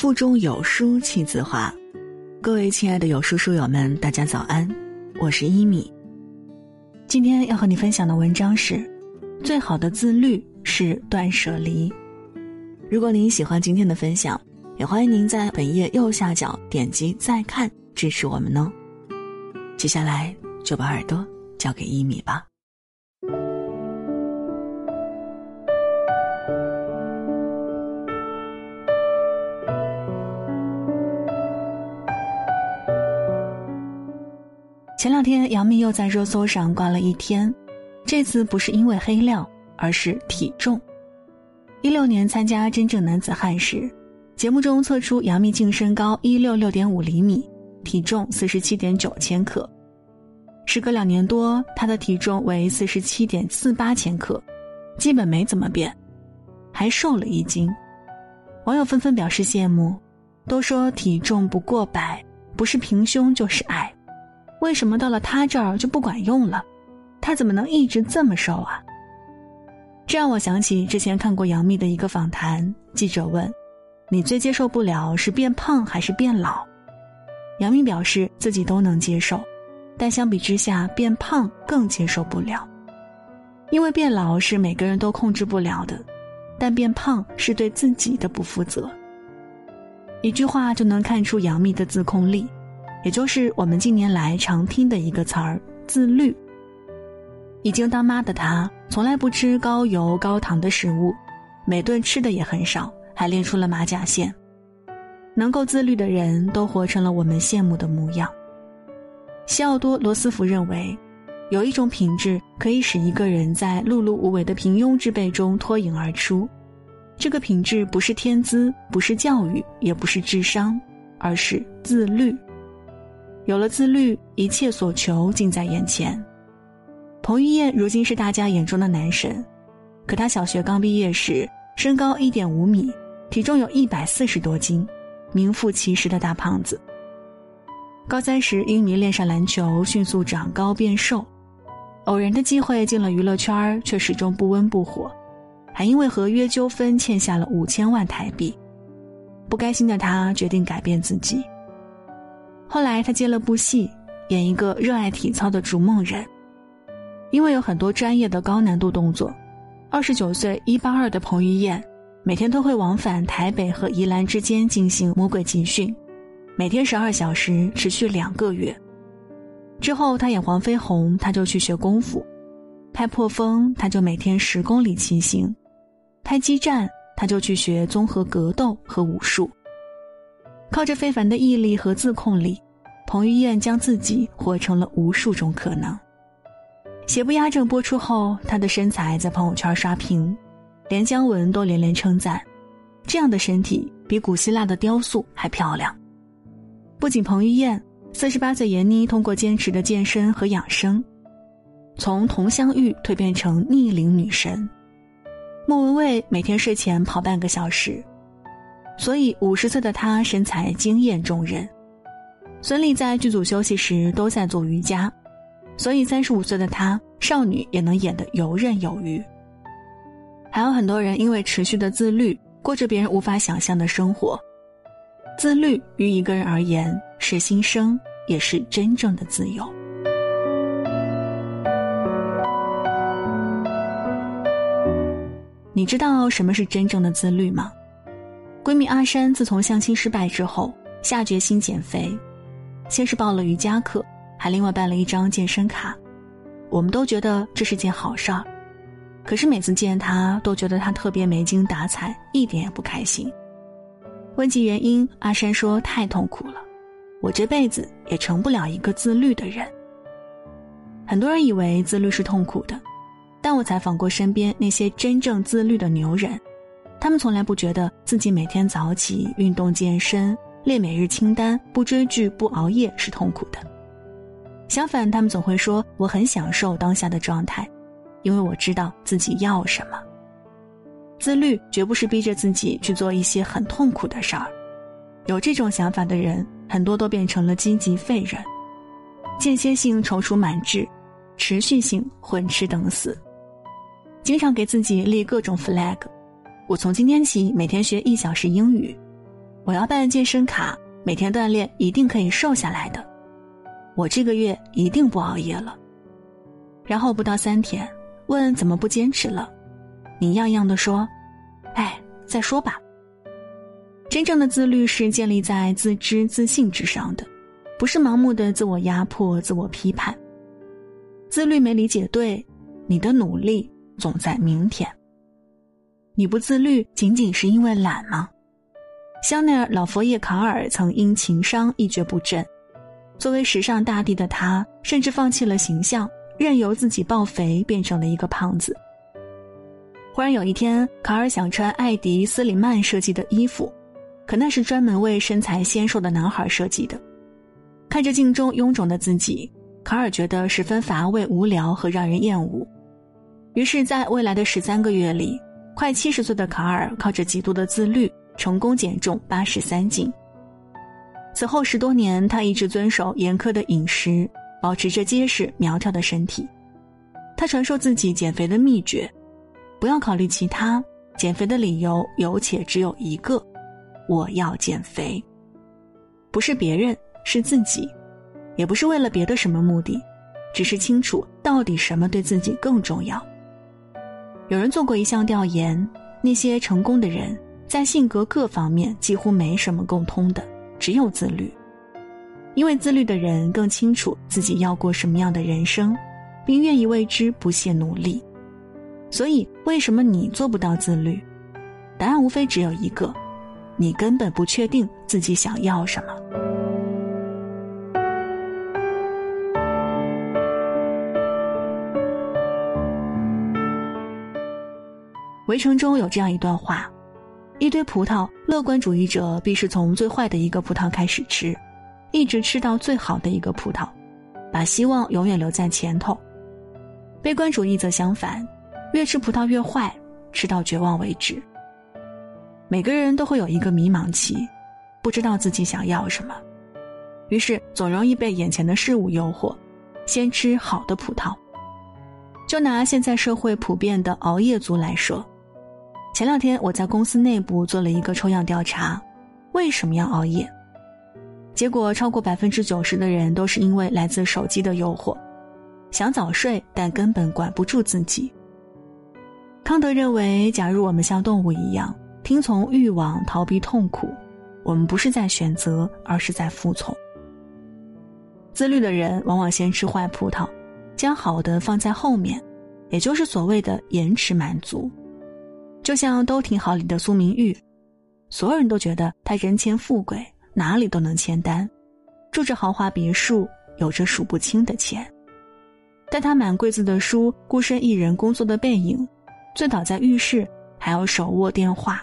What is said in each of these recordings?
腹中有书气自华。各位亲爱的有书书友们，大家早安，我是一米。今天要和你分享的文章是：最好的自律是断舍离。如果您喜欢今天的分享，也欢迎您在本页右下角点击再看支持我们哦。接下来就把耳朵交给一米吧。前两天，杨幂又在热搜上挂了一天，这次不是因为黑料，而是体重。一六年参加《真正男子汉》时，节目中测出杨幂净身高一六六点五厘米，体重四十七点九千克。时隔两年多，她的体重为四十七点四八千克，基本没怎么变，还瘦了一斤。网友纷纷表示羡慕，都说体重不过百，不是平胸就是矮。为什么到了他这儿就不管用了？他怎么能一直这么瘦啊？这让我想起之前看过杨幂的一个访谈，记者问：“你最接受不了是变胖还是变老？”杨幂表示自己都能接受，但相比之下，变胖更接受不了。因为变老是每个人都控制不了的，但变胖是对自己的不负责。一句话就能看出杨幂的自控力。也就是我们近年来常听的一个词儿“自律”。已经当妈的她，从来不吃高油高糖的食物，每顿吃的也很少，还练出了马甲线。能够自律的人都活成了我们羡慕的模样。西奥多·罗斯福认为，有一种品质可以使一个人在碌碌无为的平庸之辈中脱颖而出，这个品质不是天资，不是教育，也不是智商，而是自律。有了自律，一切所求近在眼前。彭于晏如今是大家眼中的男神，可他小学刚毕业时，身高一点五米，体重有一百四十多斤，名副其实的大胖子。高三时因迷恋上篮球，迅速长高变瘦，偶然的机会进了娱乐圈，却始终不温不火，还因为合约纠纷欠下了五千万台币。不甘心的他决定改变自己。后来他接了部戏，演一个热爱体操的逐梦人。因为有很多专业的高难度动作，二十九岁一八二的彭于晏，每天都会往返台北和宜兰之间进行魔鬼集训，每天十二小时，持续两个月。之后他演黄飞鸿，他就去学功夫；拍破风，他就每天十公里骑行；拍激战，他就去学综合格斗和武术。靠着非凡的毅力和自控力，彭于晏将自己活成了无数种可能。邪不压正播出后，他的身材在朋友圈刷屏，连姜文都连连称赞：这样的身体比古希腊的雕塑还漂亮。不仅彭于晏，四十八岁闫妮通过坚持的健身和养生，从佟湘玉蜕变成逆龄女神。莫文蔚每天睡前跑半个小时。所以五十岁的他身材惊艳众人，孙俪在剧组休息时都在做瑜伽，所以三十五岁的她少女也能演得游刃有余。还有很多人因为持续的自律，过着别人无法想象的生活。自律于一个人而言是新生，也是真正的自由。你知道什么是真正的自律吗？闺蜜阿山自从相亲失败之后，下决心减肥，先是报了瑜伽课，还另外办了一张健身卡。我们都觉得这是件好事儿，可是每次见她，都觉得她特别没精打采，一点也不开心。问及原因，阿山说：“太痛苦了，我这辈子也成不了一个自律的人。”很多人以为自律是痛苦的，但我采访过身边那些真正自律的牛人。他们从来不觉得自己每天早起运动健身、列每日清单、不追剧、不熬夜是痛苦的。相反，他们总会说：“我很享受当下的状态，因为我知道自己要什么。”自律绝不是逼着自己去做一些很痛苦的事儿。有这种想法的人，很多都变成了积极废人，间歇性踌躇满志，持续性混吃等死，经常给自己立各种 flag。我从今天起每天学一小时英语，我要办健身卡，每天锻炼一定可以瘦下来的。我这个月一定不熬夜了。然后不到三天，问怎么不坚持了，你样样的说，哎，再说吧。真正的自律是建立在自知自信之上的，不是盲目的自我压迫、自我批判。自律没理解对，你的努力总在明天。你不自律，仅仅是因为懒吗？香奈儿老佛爷卡尔曾因情商一蹶不振，作为时尚大帝的他，甚至放弃了形象，任由自己暴肥，变成了一个胖子。忽然有一天，卡尔想穿艾迪·斯里曼设计的衣服，可那是专门为身材纤瘦的男孩设计的。看着镜中臃肿的自己。卡尔觉得十分乏味、无聊和让人厌恶，于是，在未来的十三个月里，快七十岁的卡尔靠着极度的自律，成功减重八十三斤。此后十多年，他一直遵守严苛的饮食，保持着结实苗条的身体。他传授自己减肥的秘诀：不要考虑其他，减肥的理由有且只有一个，我要减肥。不是别人，是自己。也不是为了别的什么目的，只是清楚到底什么对自己更重要。有人做过一项调研，那些成功的人在性格各方面几乎没什么共通的，只有自律。因为自律的人更清楚自己要过什么样的人生，并愿意为之不懈努力。所以，为什么你做不到自律？答案无非只有一个：你根本不确定自己想要什么。围城中有这样一段话：一堆葡萄，乐观主义者必是从最坏的一个葡萄开始吃，一直吃到最好的一个葡萄，把希望永远留在前头；悲观主义则相反，越吃葡萄越坏，吃到绝望为止。每个人都会有一个迷茫期，不知道自己想要什么，于是总容易被眼前的事物诱惑，先吃好的葡萄。就拿现在社会普遍的熬夜族来说。前两天我在公司内部做了一个抽样调查，为什么要熬夜？结果超过百分之九十的人都是因为来自手机的诱惑，想早睡但根本管不住自己。康德认为，假如我们像动物一样听从欲望逃避痛苦，我们不是在选择，而是在服从。自律的人往往先吃坏葡萄，将好的放在后面，也就是所谓的延迟满足。就像都挺好里的苏明玉，所有人都觉得她人前富贵，哪里都能签单，住着豪华别墅，有着数不清的钱。但她满柜子的书，孤身一人工作的背影，醉倒在浴室，还有手握电话，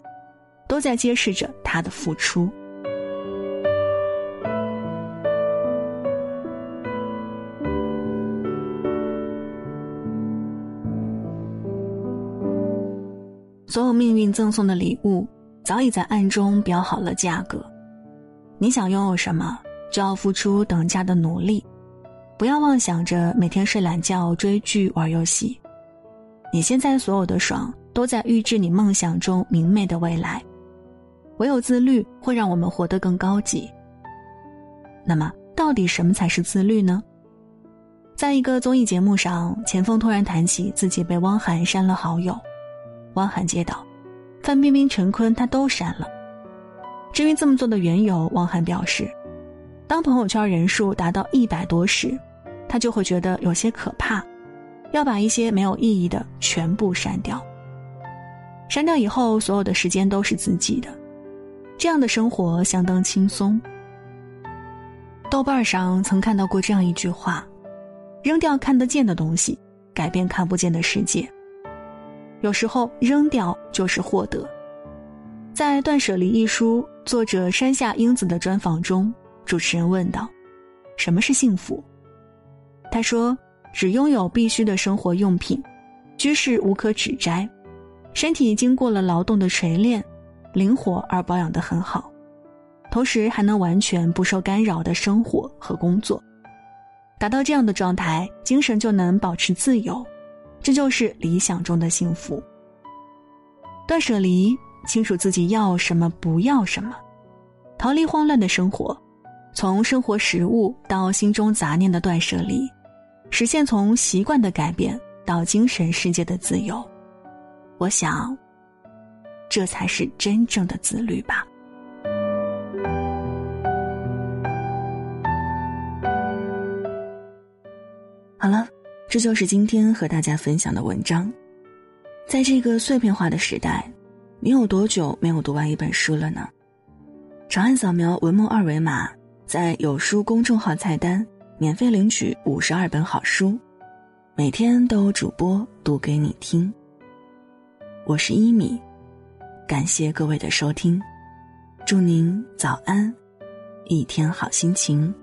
都在揭示着他的付出。所有命运赠送的礼物，早已在暗中标好了价格。你想拥有什么，就要付出等价的努力。不要妄想着每天睡懒觉、追剧、玩游戏。你现在所有的爽，都在预制你梦想中明媚的未来。唯有自律，会让我们活得更高级。那么，到底什么才是自律呢？在一个综艺节目上，钱枫突然谈起自己被汪涵删了好友。汪涵接到：“范冰冰、陈坤他都删了。至于这么做的缘由，汪涵表示，当朋友圈人数达到一百多时，他就会觉得有些可怕，要把一些没有意义的全部删掉。删掉以后，所有的时间都是自己的，这样的生活相当轻松。豆瓣上曾看到过这样一句话：扔掉看得见的东西，改变看不见的世界。”有时候扔掉就是获得。在《断舍离》一书作者山下英子的专访中，主持人问道：“什么是幸福？”他说：“只拥有必须的生活用品，居室无可指摘，身体经过了劳动的锤炼，灵活而保养得很好，同时还能完全不受干扰的生活和工作。达到这样的状态，精神就能保持自由。”这就是理想中的幸福。断舍离，清楚自己要什么，不要什么，逃离慌乱的生活，从生活食物到心中杂念的断舍离，实现从习惯的改变到精神世界的自由。我想，这才是真正的自律吧。好了，这就是今天和大家分享的文章。在这个碎片化的时代，你有多久没有读完一本书了呢？长按扫描文末二维码，在有书公众号菜单免费领取五十二本好书，每天都有主播读给你听。我是一米，感谢各位的收听，祝您早安，一天好心情。